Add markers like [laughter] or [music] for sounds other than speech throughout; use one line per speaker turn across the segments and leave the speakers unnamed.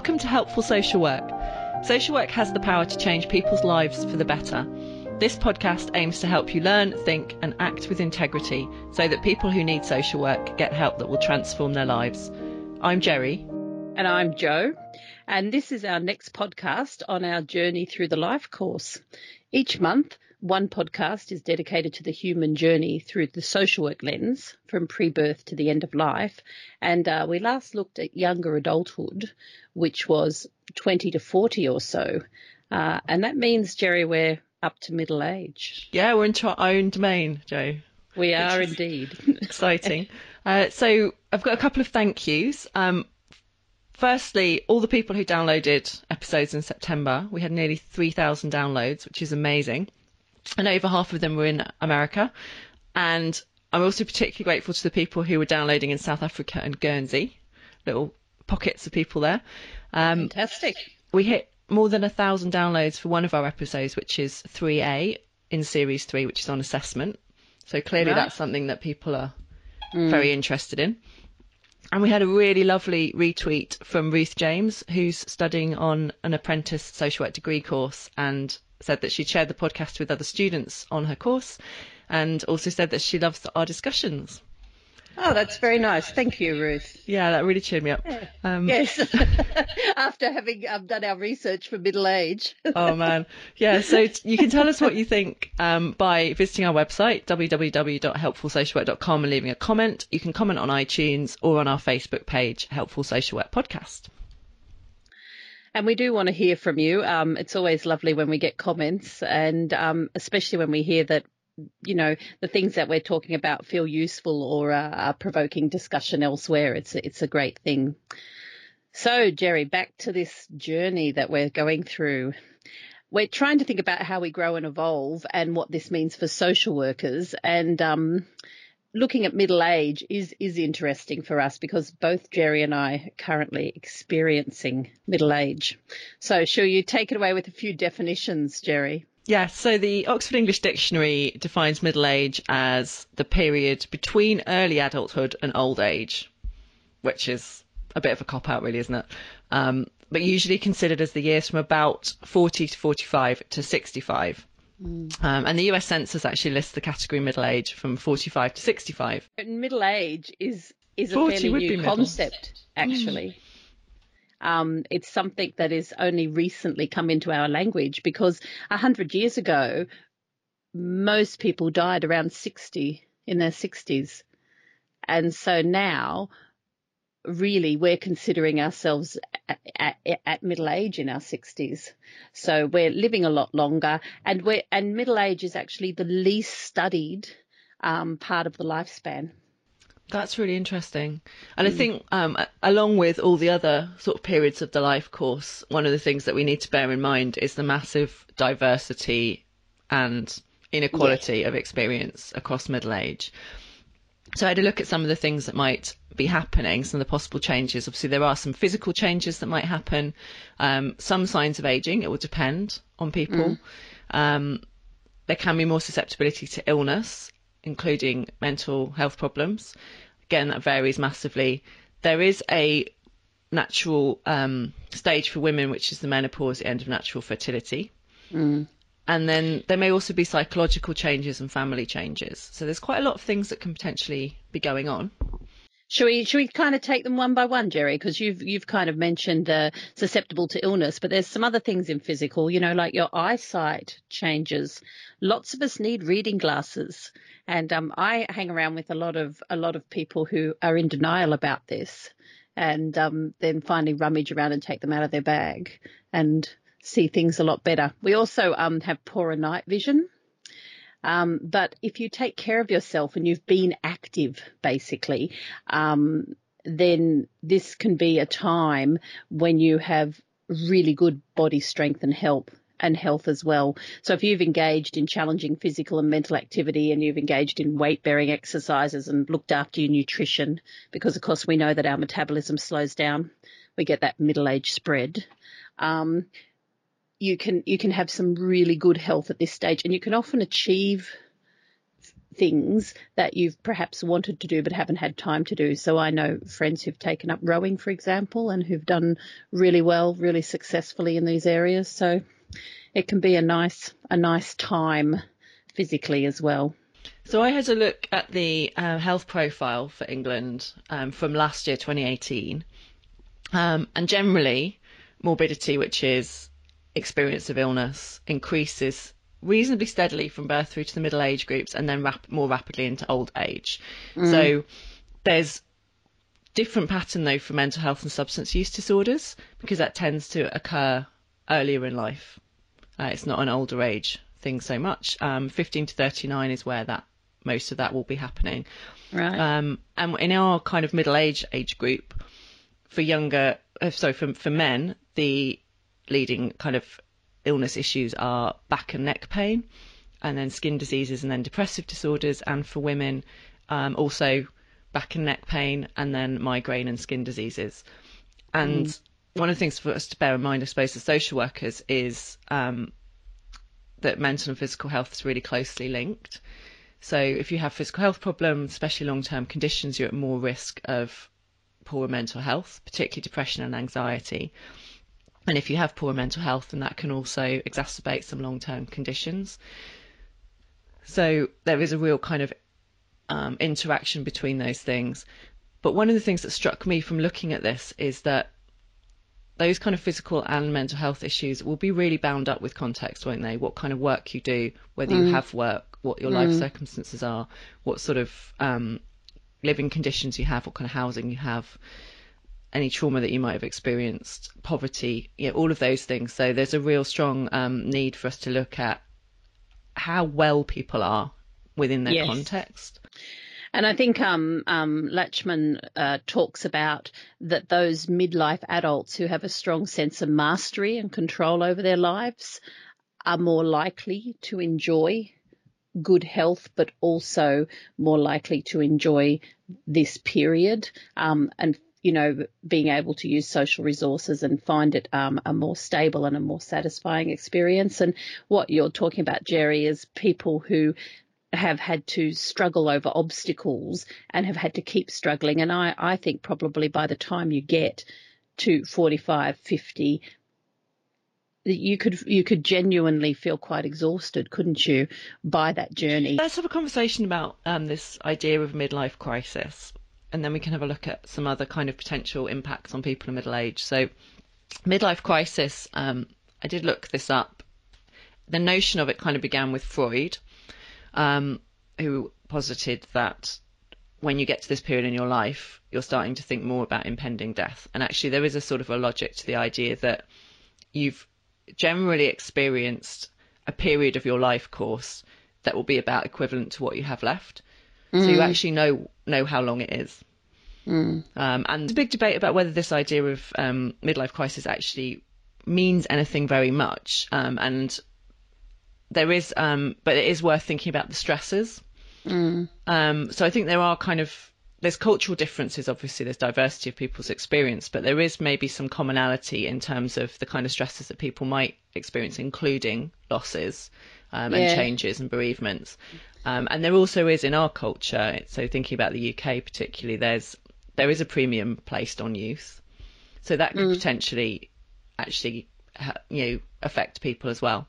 Welcome to Helpful Social Work. Social work has the power to change people's lives for the better. This podcast aims to help you learn, think, and act with integrity so that people who need social work get help that will transform their lives. I'm Jerry.
And I'm Joe. And this is our next podcast on our journey through the life course. Each month, one podcast is dedicated to the human journey through the social work lens from pre-birth to the end of life. And uh, we last looked at younger adulthood, which was 20 to 40 or so. Uh, and that means, Jerry, we're up to middle age.
Yeah, we're into our own domain, Joe.
We are indeed. [laughs]
exciting. Uh, so I've got a couple of thank yous. Um, firstly, all the people who downloaded episodes in September. We had nearly 3,000 downloads, which is amazing and over half of them were in America. And I'm also particularly grateful to the people who were downloading in South Africa and Guernsey, little pockets of people there.
Um, Fantastic.
We hit more than a thousand downloads for one of our episodes, which is 3A in series three, which is on assessment. So clearly right. that's something that people are mm. very interested in. And we had a really lovely retweet from Ruth James, who's studying on an apprentice social work degree course and said that she'd shared the podcast with other students on her course and also said that she loves our discussions.
Oh, that's very nice. Thank you, Ruth.
Yeah, that really cheered me up.
Um, yes, [laughs] after having um, done our research for middle age. [laughs]
oh man, yeah. So you can tell us what you think um, by visiting our website www.helpfulsocialwork.com and leaving a comment. You can comment on iTunes or on our Facebook page, Helpful Social Work Podcast.
And we do want to hear from you. Um, it's always lovely when we get comments, and um, especially when we hear that you know the things that we're talking about feel useful or uh, are provoking discussion elsewhere. It's it's a great thing. So Jerry, back to this journey that we're going through. We're trying to think about how we grow and evolve and what this means for social workers. And um, looking at middle age is is interesting for us because both Jerry and I are currently experiencing middle age. So, shall you take it away with a few definitions, Jerry?
Yes, so the Oxford English Dictionary defines middle age as the period between early adulthood and old age, which is a bit of a cop out, really, isn't it? Um, but usually considered as the years from about 40 to 45 to 65. Mm. Um, and the US Census actually lists the category middle age from 45 to 65.
Middle age is is a fairly new concept, actually. Mm. Um, it's something that has only recently come into our language because a hundred years ago, most people died around 60 in their 60s. And so now really we're considering ourselves at, at, at, middle age in our 60s. So we're living a lot longer and we're, and middle age is actually the least studied um, part of the lifespan.
That's really interesting. And mm. I think, um, along with all the other sort of periods of the life course, one of the things that we need to bear in mind is the massive diversity and inequality of experience across middle age. So I had a look at some of the things that might be happening, some of the possible changes. Obviously, there are some physical changes that might happen, um, some signs of aging. It will depend on people. Mm. Um, there can be more susceptibility to illness, including mental health problems. Again, that varies massively. There is a natural um, stage for women, which is the menopause, the end of natural fertility. Mm. And then there may also be psychological changes and family changes. So there's quite a lot of things that can potentially be going on.
Should we should we kind of take them one by one, Jerry? Because you've you've kind of mentioned uh, susceptible to illness, but there's some other things in physical. You know, like your eyesight changes. Lots of us need reading glasses, and um, I hang around with a lot of a lot of people who are in denial about this, and um, then finally rummage around and take them out of their bag, and see things a lot better. We also um, have poorer night vision. Um, but if you take care of yourself and you've been active, basically, um, then this can be a time when you have really good body strength and health and health as well. So if you've engaged in challenging physical and mental activity and you've engaged in weight bearing exercises and looked after your nutrition, because of course we know that our metabolism slows down, we get that middle age spread. Um, you can you can have some really good health at this stage, and you can often achieve things that you've perhaps wanted to do but haven't had time to do. So I know friends who've taken up rowing, for example, and who've done really well, really successfully in these areas. So it can be a nice, a nice time physically as well.
So I had a look at the uh, health profile for England um, from last year, 2018, um, and generally morbidity, which is experience of illness, increases reasonably steadily from birth through to the middle age groups and then rap- more rapidly into old age. Mm. So there's different pattern though for mental health and substance use disorders because that tends to occur earlier in life. Uh, it's not an older age thing so much. Um, 15 to 39 is where that most of that will be happening.
Right.
Um, and in our kind of middle age age group, for younger, uh, sorry, for for men, the leading kind of illness issues are back and neck pain, and then skin diseases, and then depressive disorders, and for women, um, also back and neck pain, and then migraine and skin diseases. And mm. one of the things for us to bear in mind, I suppose, as social workers, is um, that mental and physical health is really closely linked. So if you have physical health problems, especially long-term conditions, you're at more risk of poorer mental health, particularly depression and anxiety. And if you have poor mental health, then that can also exacerbate some long term conditions. So there is a real kind of um, interaction between those things. But one of the things that struck me from looking at this is that those kind of physical and mental health issues will be really bound up with context, won't they? What kind of work you do, whether mm. you have work, what your mm. life circumstances are, what sort of um, living conditions you have, what kind of housing you have any trauma that you might have experienced, poverty, you know, all of those things. So there's a real strong um, need for us to look at how well people are within their yes. context.
And I think um, um, Lachman uh, talks about that those midlife adults who have a strong sense of mastery and control over their lives are more likely to enjoy good health, but also more likely to enjoy this period um, and you know, being able to use social resources and find it um, a more stable and a more satisfying experience. And what you're talking about, Jerry, is people who have had to struggle over obstacles and have had to keep struggling. And I, I think probably by the time you get to 45, 50, you could you could genuinely feel quite exhausted, couldn't you, by that journey?
Let's have a conversation about um, this idea of midlife crisis and then we can have a look at some other kind of potential impacts on people in middle age. So, midlife crisis, um, I did look this up. The notion of it kind of began with Freud, um, who posited that when you get to this period in your life, you're starting to think more about impending death. And actually, there is a sort of a logic to the idea that you've generally experienced a period of your life course that will be about equivalent to what you have left. Mm. So you mm. actually know know how long it is. Mm. Um, and there's a big debate about whether this idea of um, midlife crisis actually means anything very much. Um, and there is, um, but it is worth thinking about the stresses. Mm. Um, so I think there are kind of there's cultural differences. Obviously, there's diversity of people's experience, but there is maybe some commonality in terms of the kind of stresses that people might experience, including losses um, and yeah. changes and bereavements. Um, and there also is in our culture, so thinking about the UK particularly, there's there is a premium placed on youth, so that could mm. potentially actually you know affect people as well.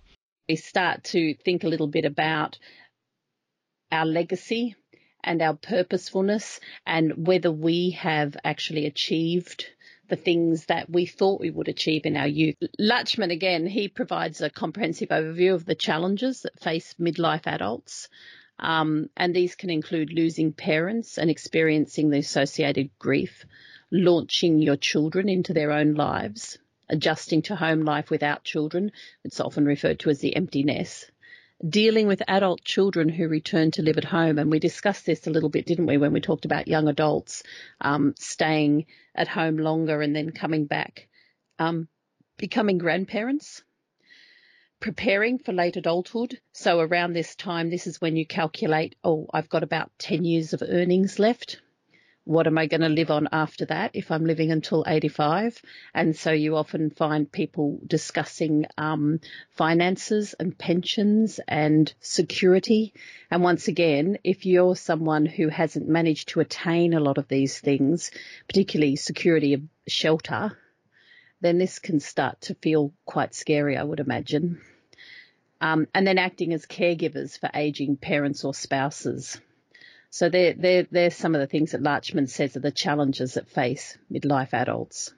We start to think a little bit about our legacy and our purposefulness and whether we have actually achieved the things that we thought we would achieve in our youth. Lachman, again, he provides a comprehensive overview of the challenges that face midlife adults. Um, and these can include losing parents and experiencing the associated grief, launching your children into their own lives, adjusting to home life without children. It's often referred to as the empty nest. Dealing with adult children who return to live at home. And we discussed this a little bit, didn't we, when we talked about young adults um, staying at home longer and then coming back. Um, becoming grandparents, preparing for late adulthood. So around this time, this is when you calculate, oh, I've got about 10 years of earnings left. what am I going to live on after that if I'm living until 85? And so you often find people discussing um, finances and pensions and security. And once again, if you're someone who hasn't managed to attain a lot of these things, particularly security of shelter, then this can start to feel quite scary, I would imagine. Um, and then acting as caregivers for aging parents or spouses. So they're, they're, they're some of the things that Lachman says are the challenges that face midlife adults.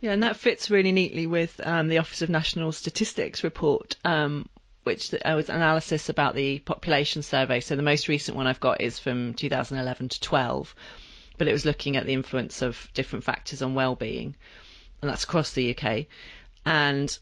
Yeah, and that fits really neatly with um, the Office of National Statistics report, um, which uh, was analysis about the population survey. So the most recent one I've got is from 2011 to 12, but it was looking at the influence of different factors on well-being, and that's across the UK. And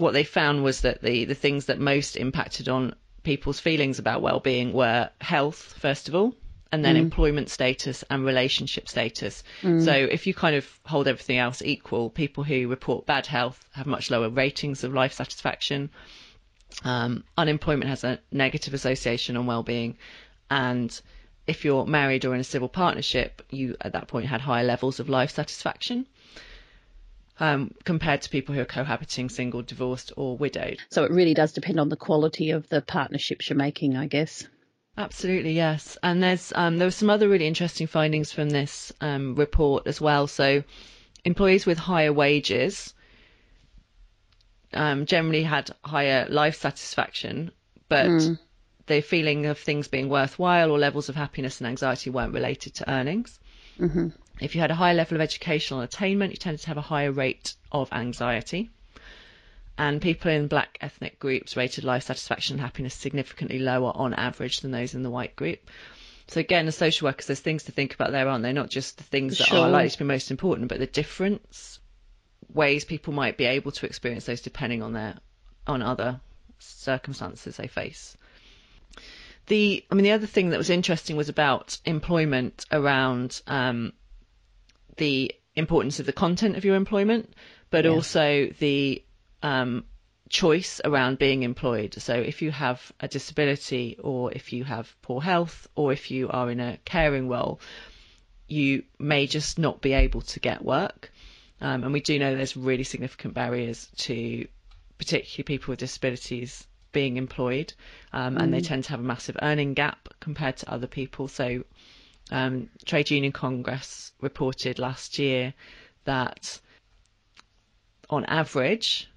what they found was that the the things that most impacted on people's feelings about well-being were health first of all and then mm. employment status and relationship status. Mm. So if you kind of hold everything else equal, people who report bad health have much lower ratings of life satisfaction. Um, unemployment has a negative association on well-being, and if you're married or in a civil partnership, you at that point had higher levels of life satisfaction um, compared to people who are cohabiting, single, divorced, or widowed.
So it really does depend on the quality of the partnerships you're making, I guess.
Absolutely, yes. And there's um, there were some other really interesting findings from this um, report as well. So employees with higher wages um, generally had higher life satisfaction, but mm. the feeling of things being worthwhile or levels of happiness and anxiety weren't related to earnings. Mm-hmm. If you had a higher level of educational attainment, you tended to have a higher rate of anxiety. And people in black ethnic groups rated life satisfaction and happiness significantly lower on average than those in the white group. So again, as social workers, there's things to think about there, aren't there? Not just the things that are likely to be most important, but the difference ways people might be able to experience those depending on their on other circumstances they face. The I mean the other thing that was interesting was about employment around um, the importance of the content of your employment, but yeah. also the um, choice around being employed. So if you have a disability or if you have poor health or if you are in a caring role, you may just not be able to get work. Um, and we do know there's really significant barriers to particularly people with disabilities being employed, um, mm. and they mm. tend to have a massive earning gap compared to other people. So um, Trade Union Congress reported last year that on average,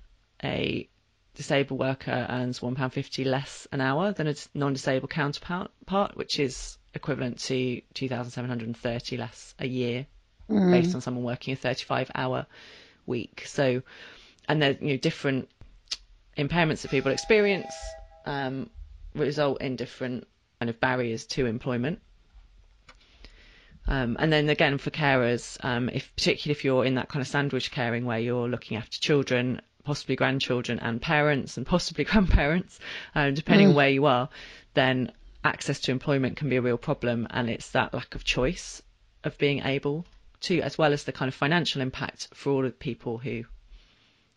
a disabled worker earns £1.50 less an hour than a non-disabled counterpart, which is equivalent to 2,730 less a year mm. based on someone working a 35 hour week. So, and there you know different impairments that people experience um, result in different kind of barriers to employment. Um, and then again for carers, um, if particularly if you're in that kind of sandwich caring where you're looking after children, possibly grandchildren and parents and possibly [laughs] grandparents, um, depending mm. on where you are, then access to employment can be a real problem. And it's that lack of choice of being able to, as well as the kind of financial impact for all of the people who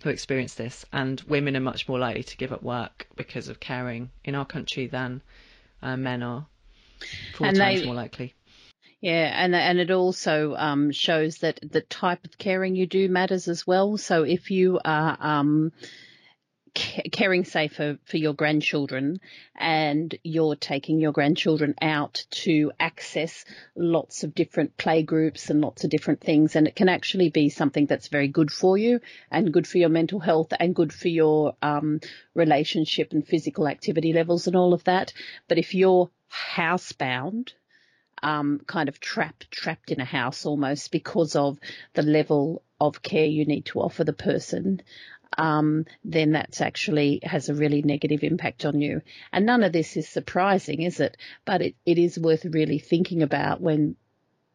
who experience this. And women are much more likely to give up work because of caring in our country than uh, men are. Four and times they, more likely.
Yeah, and and it also um, shows that the type of caring you do matters as well. So if you are um, caring say for, for your grandchildren and you're taking your grandchildren out to access lots of different play groups and lots of different things and it can actually be something that's very good for you and good for your mental health and good for your um, relationship and physical activity levels and all of that but if you're housebound um, kind of trapped trapped in a house almost because of the level of care you need to offer the person, um, then that's actually has a really negative impact on you. And none of this is surprising, is it? But it, it is worth really thinking about when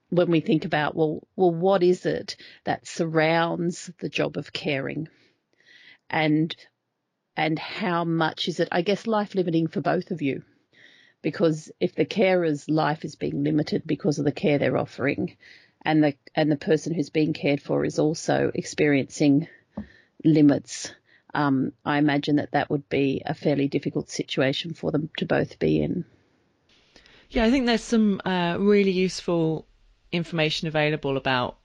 when we think about well well what is it that surrounds the job of caring and and how much is it I guess life limiting for both of you because if the carer's life is being limited because of the care they're offering, and the and the person who's being cared for is also experiencing limits, um, I imagine that that would be a fairly difficult situation for them to both be in.
Yeah, I think there's some uh, really useful information available about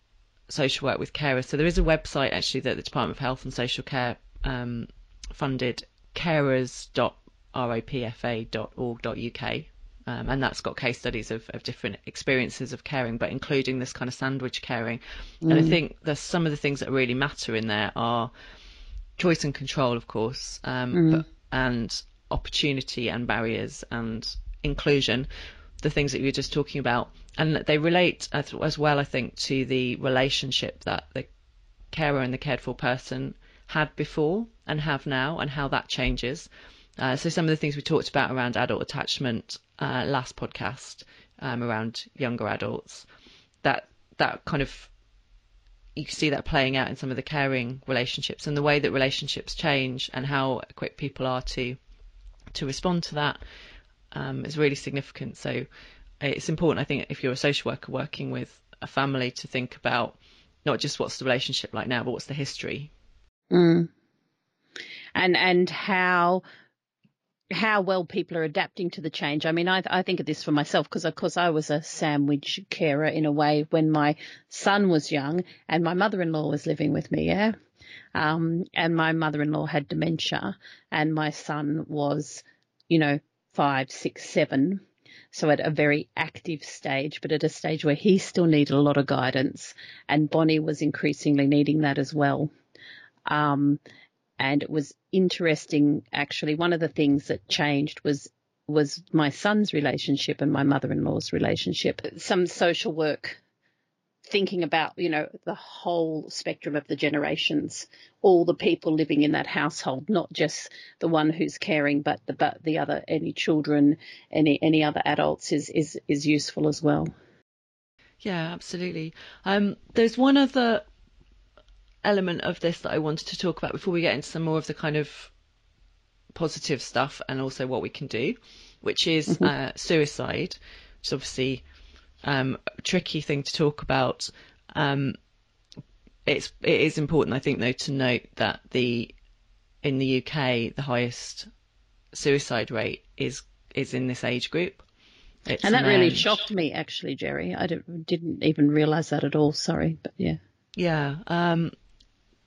social work with carers. So there is a website actually that the Department of Health and Social Care um, funded, carers.ripfa.org.uk. Um, and that's got case studies of, of different experiences of caring, but including this kind of sandwich caring. Mm. And I think there's some of the things that really matter in there are choice and control, of course, um, mm. but, and opportunity and barriers and inclusion, the things that you were just talking about, and they relate as, as well, I think, to the relationship that the carer and the cared for person had before and have now, and how that changes. Uh, so some of the things we talked about around adult attachment uh, last podcast um, around younger adults, that that kind of you can see that playing out in some of the caring relationships and the way that relationships change and how quick people are to to respond to that um, is really significant. So it's important, I think, if you're a social worker working with a family to think about not just what's the relationship like now, but what's the history.
Mm. And and how how well people are adapting to the change. I mean, I, I think of this for myself because, of course, I was a sandwich carer in a way when my son was young and my mother-in-law was living with me. Yeah. Um, and my mother-in-law had dementia and my son was, you know, five, six, seven. So at a very active stage, but at a stage where he still needed a lot of guidance and Bonnie was increasingly needing that as well. Um, and it was interesting actually. One of the things that changed was was my son's relationship and my mother-in-law's relationship. Some social work thinking about you know the whole spectrum of the generations all the people living in that household not just the one who's caring but the but the other any children any any other adults is is is useful as well.
Yeah absolutely. Um, there's one other element of this that I wanted to talk about before we get into some more of the kind of positive stuff and also what we can do, which is mm-hmm. uh, suicide, which is obviously um, a tricky thing to talk about. Um, it's it is important, I think, though, to note that the in the UK the highest suicide rate is is in this age group.
It's and that men. really shocked me, actually, Jerry. I didn't, even realise that at all. Sorry, but yeah.
Yeah, um,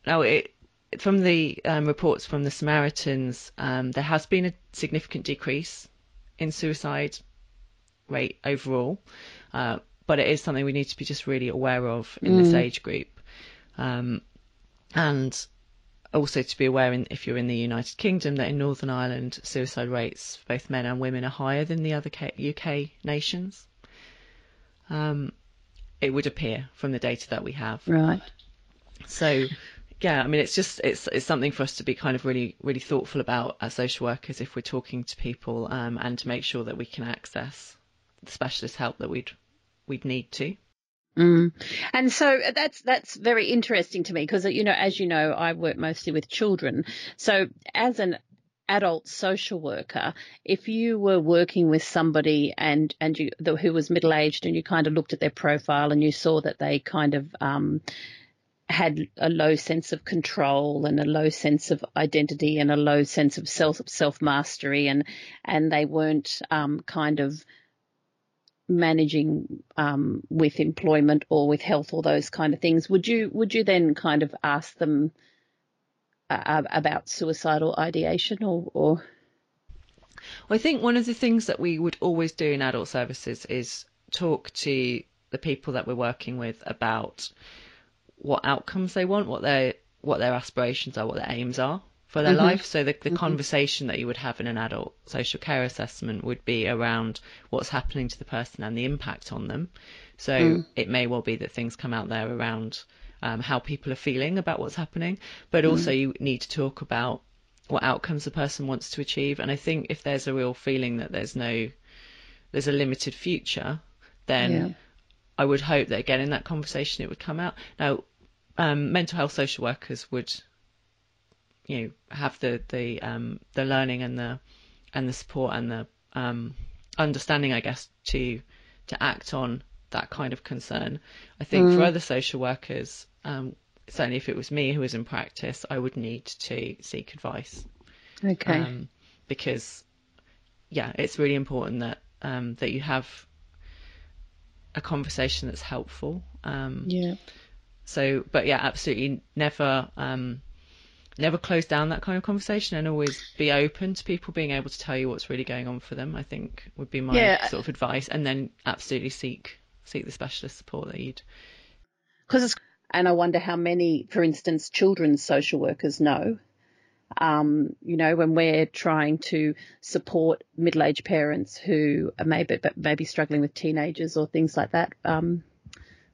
now, it, from the um, reports from the Samaritans, um, there has been a significant decrease in suicide rate overall, uh, but it is something we need to be just really aware of in mm. this age group. Um, and also to be aware in, if you're in the United Kingdom that in Northern Ireland suicide rates for both men and women are higher than the other UK nations. Um, it would appear from the data that we have.
Right.
So yeah, I mean, it's just it's it's something for us to be kind of really really thoughtful about as social workers if we're talking to people, um, and to make sure that we can access the specialist help that we'd we'd need to.
Mm. And so that's that's very interesting to me because you know, as you know, I work mostly with children. So as an adult social worker, if you were working with somebody and and you the, who was middle aged and you kind of looked at their profile and you saw that they kind of um, had a low sense of control and a low sense of identity and a low sense of self self mastery and and they weren't um, kind of managing um, with employment or with health or those kind of things. Would you would you then kind of ask them uh, about suicidal ideation or, or?
Well, I think one of the things that we would always do in adult services is talk to the people that we're working with about what outcomes they want, what their what their aspirations are, what their aims are for their mm-hmm. life. So the, the mm-hmm. conversation that you would have in an adult social care assessment would be around what's happening to the person and the impact on them. So mm. it may well be that things come out there around um, how people are feeling about what's happening, but mm. also you need to talk about what outcomes the person wants to achieve. And I think if there's a real feeling that there's no, there's a limited future, then yeah. I would hope that again in that conversation it would come out. Now, um, mental health social workers would, you know, have the the um, the learning and the and the support and the um, understanding, I guess, to to act on that kind of concern. I think mm. for other social workers, um, certainly if it was me who was in practice, I would need to seek advice.
Okay. Um,
because, yeah, it's really important that um, that you have a conversation that's helpful. Um,
Yeah.
So, but yeah, absolutely never, um, never close down that kind of conversation and always be open to people being able to tell you what's really going on for them. I think would be my
Yeah.
sort of advice, and then absolutely seek seek the specialist support that you'd.
because it's and I wonder how many, for instance, children's social workers know. Um, you know, when we're trying to support middle-aged parents who are maybe maybe struggling with teenagers or things like that, um,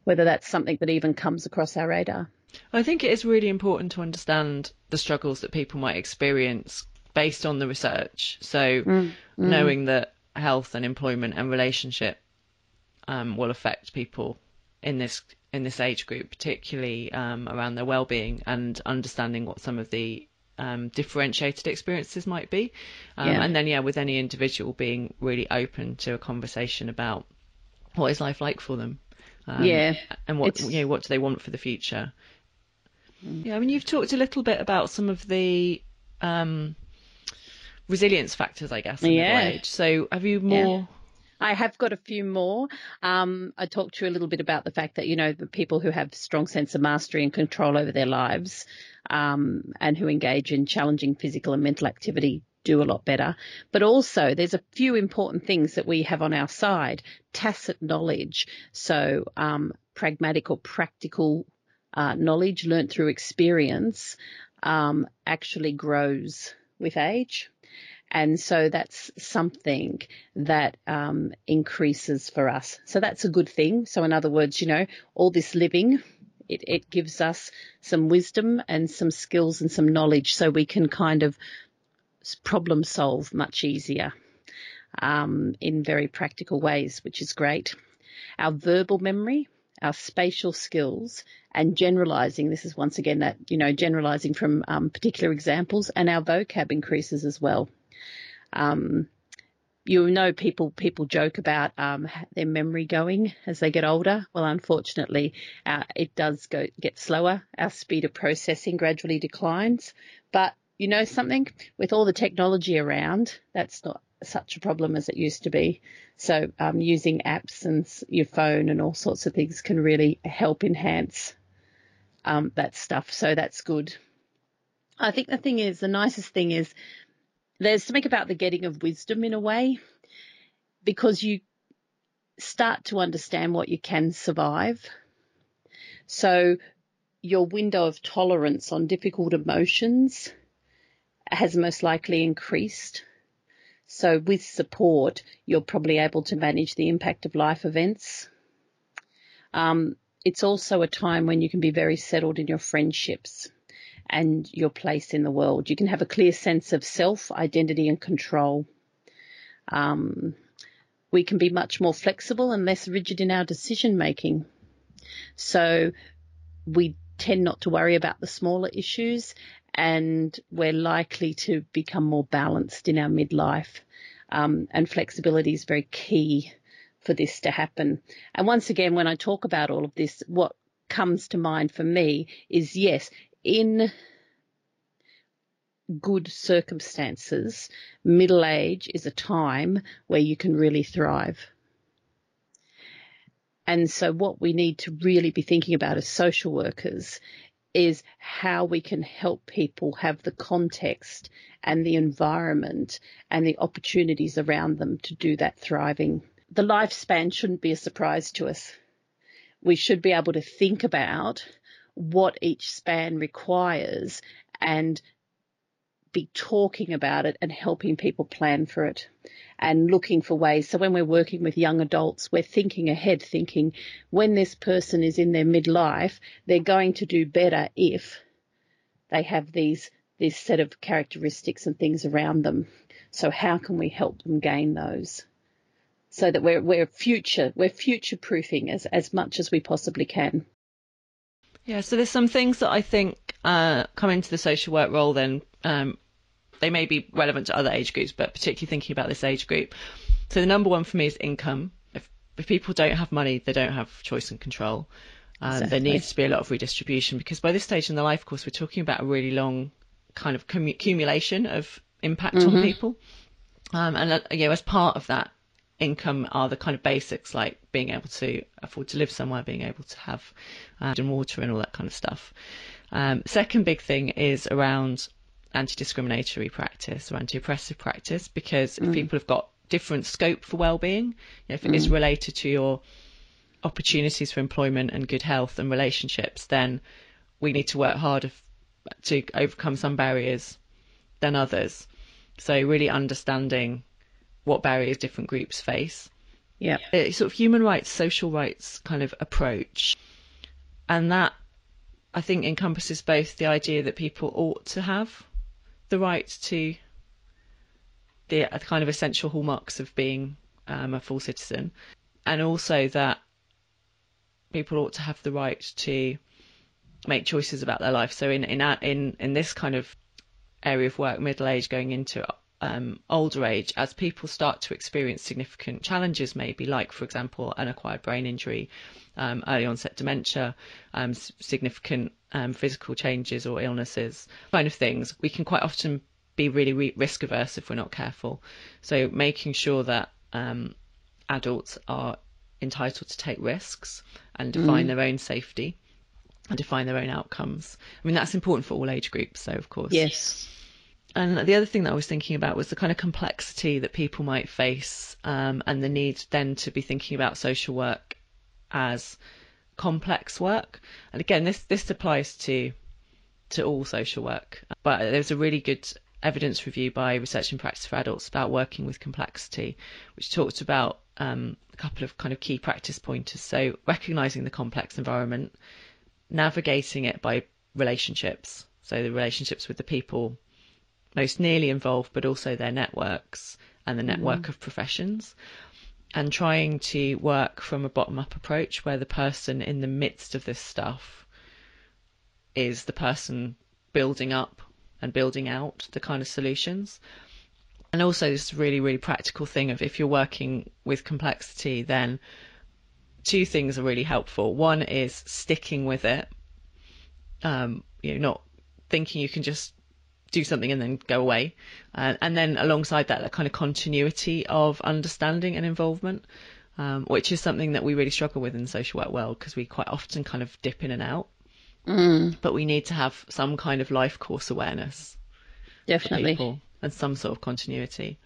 whether that's something that even comes across our radar.
I think it is really important to understand the struggles that people might experience based on the research. So, knowing that health and employment and relationship um, will affect people in this in this age group, particularly um, around their well-being, and understanding what some of the um, differentiated experiences might be, um,
Yeah.
and then yeah, with any individual being really open to a conversation about what is life like for them, um,
Yeah,
and what
it's-
you know what do they want for the future. Yeah, I mean, you've talked a little bit about some of the um, resilience factors, I guess, in
Yeah.
middle age. So, have you more?
I have got a few more. Um, I talked to you a little bit about the fact that, you know, the people who have strong sense of mastery and control over their lives um, and who engage in challenging physical and mental activity do a lot better. But also, there's a few important things that we have on our side tacit knowledge. So, um, pragmatic or practical uh, knowledge learnt through experience um, actually grows with age. And so that's something that um, increases for us. So that's a good thing. So, in other words, you know, all this living, it, it gives us some wisdom and some skills and some knowledge so we can kind of problem solve much easier um, in very practical ways, which is great. Our verbal memory, our spatial skills, and generalizing. This is once again that, you know, generalizing from um, particular examples, and our vocab increases as well. Um, you know, people people joke about um, their memory going as they get older. Well, unfortunately, uh, it does go get slower. Our speed of processing gradually declines. But you know something, with all the technology around, that's not such a problem as it used to be. So um, using apps and your phone and all sorts of things can really help enhance um, that stuff. So that's good. I think the thing is, the nicest thing is there's something about the getting of wisdom in a way because you start to understand what you can survive. So your window of tolerance on difficult emotions has most likely increased. So with support, you're probably able to manage the impact of life events. Um, it's also a time when you can be very settled in your friendships and your place in the world. You can have a clear sense of self, identity, and control. Um, we can be much more flexible and less rigid in our decision making. So we tend not to worry about the smaller issues and we're likely to become more balanced in our midlife. Um, and flexibility is very key for this to happen. And once again, when I talk about all of this, what comes to mind for me is yes, in good circumstances, middle age is a time where you can really thrive. And so what we need to really be thinking about as social workers is how we can help people have the context and the environment and the opportunities around them to do that thriving. The lifespan shouldn't be a surprise to us. We should be able to think about what each span requires and be talking about it and helping people plan for it and looking for ways. So when we're working with young adults, we're thinking ahead, thinking when this person is in their midlife, they're going to do better if they have these this set of characteristics and things around them. So how can we help them gain those? So that we're we're future we're future proofing as, as much as we possibly can.
Yeah, so there's some things that I think uh, come into the social work role. Then um, they may be relevant to other age groups, but particularly thinking about this age group. So the number one for me is income. If if people don't have money, they don't have choice and control. Um,
Exactly.
There needs to be a lot of redistribution because by this stage in the life course, we're talking about a really long kind of commu- accumulation of impact on people. Um, and uh, you know, as part of that income are the kind of basics like being able to afford to live somewhere, being able to have uh, and water and all that kind of stuff. Um, second big thing is around anti-discriminatory practice or anti-oppressive practice because mm. if people have got different scope for well-being, you know, if it mm. is related to your opportunities for employment and good health and relationships, then we need to work harder to overcome some barriers than others. So really understanding what barriers different groups face.
Yeah.
It's sort of human rights, social rights kind of approach. And that I think encompasses both the idea that people ought to have the right to the kind of essential hallmarks of being um, a full citizen, and also that people ought to have the right to make choices about their life. So in in in in this kind of area of work, middle age going into um, older age, as people start to experience significant challenges, maybe like, for example, an acquired brain injury, um, early onset dementia, um, significant um, physical changes or illnesses, kind of things, we can quite often be really re- risk averse if we're not careful. So making sure that um, adults are entitled to take risks and define mm. their own safety and define their own outcomes. I mean, that's important for all age groups, so of course.
Yes.
And the other thing that I was thinking about was the kind of complexity that people might face um, and the need then to be thinking about social work as complex work. And again, this, this applies to to all social work. But there's a really good evidence review by Research and Practice for Adults about working with complexity, which talked about um, a couple of kind of key practice pointers. So recognizing the complex environment, navigating it by relationships, so the relationships with the people most nearly involved, but also their networks and the mm-hmm. network mm-hmm. of professions, and trying to work from a bottom up approach where the person in the midst of this stuff is the person building up and building out the kind of solutions. And also this really, really practical thing of if you're working with complexity, then two things are really helpful. One is sticking with it. Um, you know, not thinking you can just do something and then go away. Uh, and then alongside that, that kind of continuity of understanding and involvement, um, which is something that we really struggle with in the social work world because we quite often kind of dip in and out.
Mm.
But we need to have some kind of life course awareness.
Definitely.
and some sort of continuity.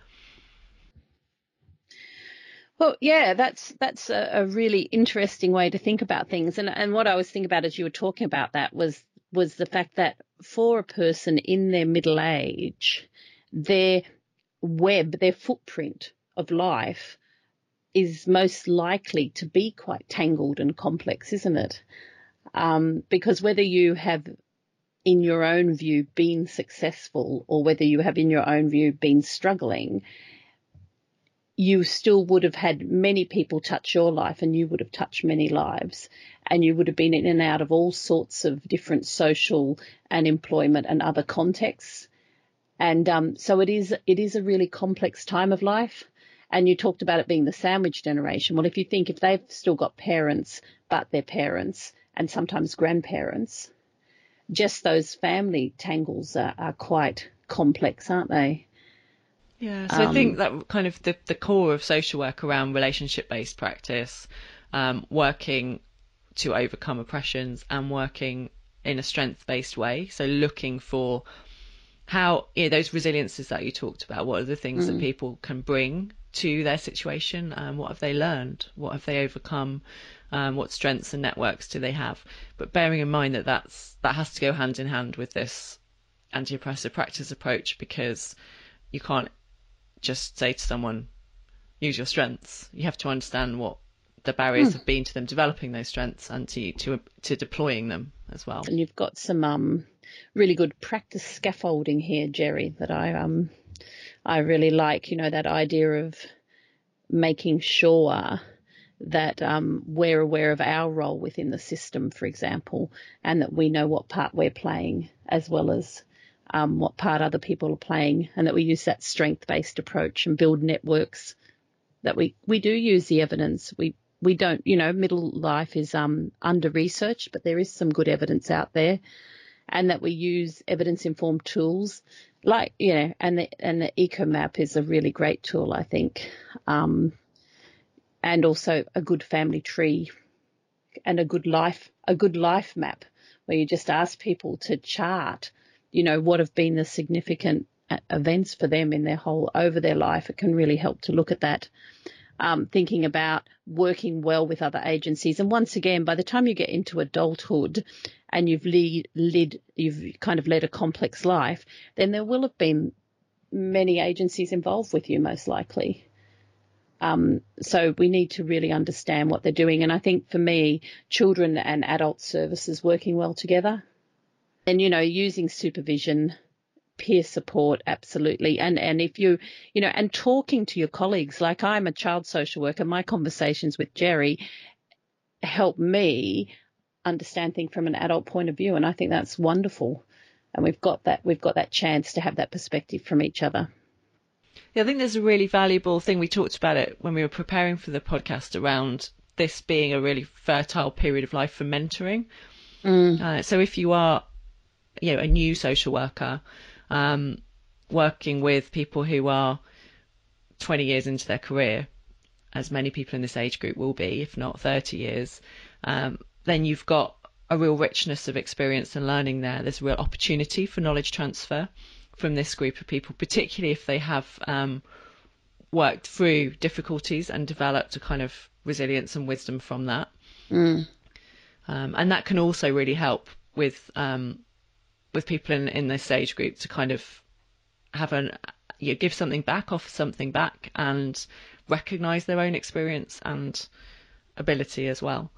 Well, yeah, that's that's a, a, really interesting way to think about things. And and what I was thinking about as you were talking about that was was the fact that for a person in their middle age, their web, their footprint of life is most likely to be quite tangled and complex, isn't it? Um, because whether you have, in your own view, been successful or whether you have, in your own view, been struggling, you still would have had many people touch your life and you would have touched many lives and you would have been in and out of all sorts of different social and employment and other contexts. And um, so it is it is a really complex time of life. And you talked about it being the sandwich generation. Well, if you think if they've still got parents, but their parents and sometimes grandparents, just those family tangles are, are quite complex, aren't they?
Yeah, so um, I think that kind of the, the core of social work around relationship based practice, um, working to overcome oppressions and working in a strength based way. So looking for how you know, those resiliences that you talked about, what are the things mm. that people can bring to their situation? Um, what have they learned? What have they overcome? Um, what strengths and networks do they have? But bearing in mind that that's that has to go hand in hand with this anti-oppressive practice approach because you can't just say to someone, use your strengths. You have to understand what the barriers mm. have been to them developing those strengths and to, to to deploying them as well.
And you've got some um, really good practice scaffolding here, Jerry, that I um I really like. You know that idea of making sure that um, we're aware of our role within the system, for example, and that we know what part we're playing as well as um, what part other people are playing, and that we use that strength based approach and build networks. That we, we do use the evidence. We we don't, you know, middle life is um, under researched, but there is some good evidence out there, and that we use evidence informed tools like you know, and the and the EcoMap is a really great tool, I think. Um, and also a good family tree and a good life, a good life map where you just ask people to chart, you know, what have been the significant uh, events for them in their whole over their life. It can really help to look at that. Um, thinking about working well with other agencies. And once again, by the time you get into adulthood and you've lead, led, you've kind of led a complex life, then there will have been many agencies involved with you, most likely. Um, so we need to really understand what they're doing. And I think for me, children and adult services working well together and, you know, using supervision, peer support, absolutely. And, and if you, you know, and talking to your colleagues, like I'm a child social worker, my conversations with Jerry help me understand things from an adult point of view. And I think that's wonderful. And we've got that, we've got that chance to have that perspective from each other.
Yeah, I think there's a really valuable thing. We talked about it when we were preparing for the podcast around this being a really fertile period of life for mentoring. Mm. Uh, so if you are, you know, a new social worker, um, working with people who are 20 years into their career, as many people in this age group will be, if not 30 years, um, then you've got a real richness of experience and learning there. There's a real opportunity for knowledge transfer from this group of people, particularly if they have um, worked through difficulties and developed a kind of resilience and wisdom from that. Mm. Um, and that can also really help with um, with people in in this age group to kind of have an you know, give something back, offer something back, and recognise their own experience and ability as well.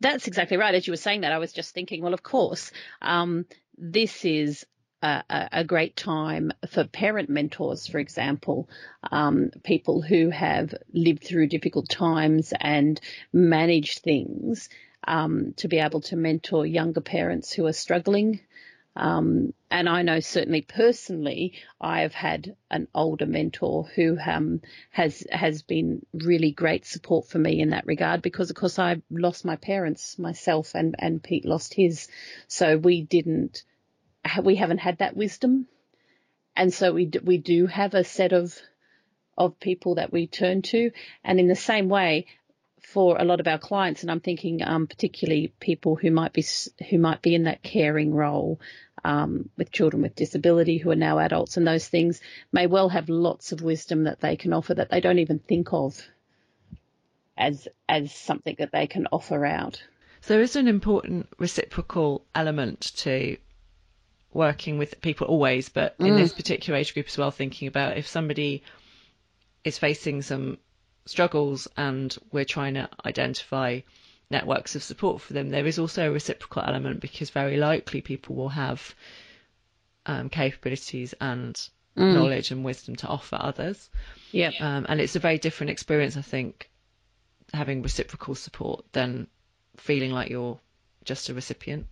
That's exactly right. As you were saying that, I was just thinking, well, of course, um, this is a, a, great time for parent mentors, for example, um, people who have lived through difficult times and managed things um, to be able to mentor younger parents who are struggling. Um, and I know certainly personally, I've had an older mentor who um, has has been really great support for me in that regard because, of course, I lost my parents myself, and and Pete lost his, so we didn't we haven't had that wisdom, and so we do, we do have a set of of people that we turn to, and in the same way, for a lot of our clients, and I'm thinking um, particularly people who might be who might be in that caring role um, with children with disability who are now adults, and those things may well have lots of wisdom that they can offer that they don't even think of as as something that they can offer out.
So there is an important reciprocal element to working with people always, but in mm. this particular age group as well, thinking about if somebody is facing some struggles and we're trying to identify networks of support for them, there is also a reciprocal element because very likely people will have um, capabilities and mm. knowledge and wisdom to offer others.
Yeah.
Um, and it's a very different experience, I think, having reciprocal support than feeling like you're just a recipient.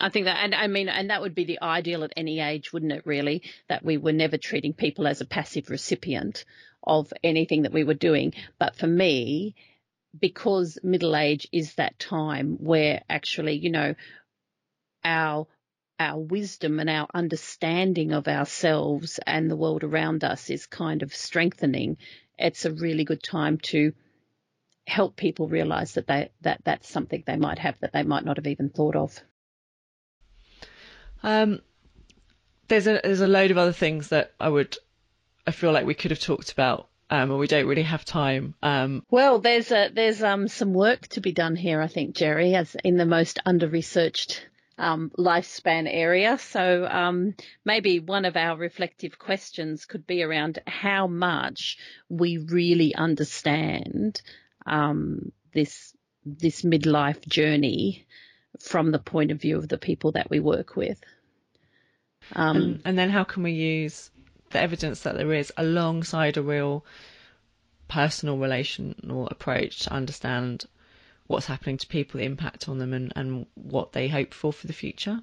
I think that, and I mean, and that would be the ideal at any age, wouldn't it, really? That we were never treating people as a passive recipient of anything that we were doing. But for me, because middle age is that time where actually, you know, our our wisdom and our understanding of ourselves and the world around us is kind of strengthening. It's a really good time to help people realize that they that that's something they might have that they might not have even thought of.
Um, there's a there's a load of other things that I would I feel like we could have talked about, um, and we don't really have time. Um,
well, there's a there's um some work to be done here, I think, Jerry, as in the most under researched um, lifespan area. So um, maybe one of our reflective questions could be around how much we really understand um, this this midlife journey from the point of view of the people that we work with.
Um, and, then how can we use the evidence that there is alongside a real personal relational approach to understand what's happening to people, the impact on them, and, and what they hope for for the future?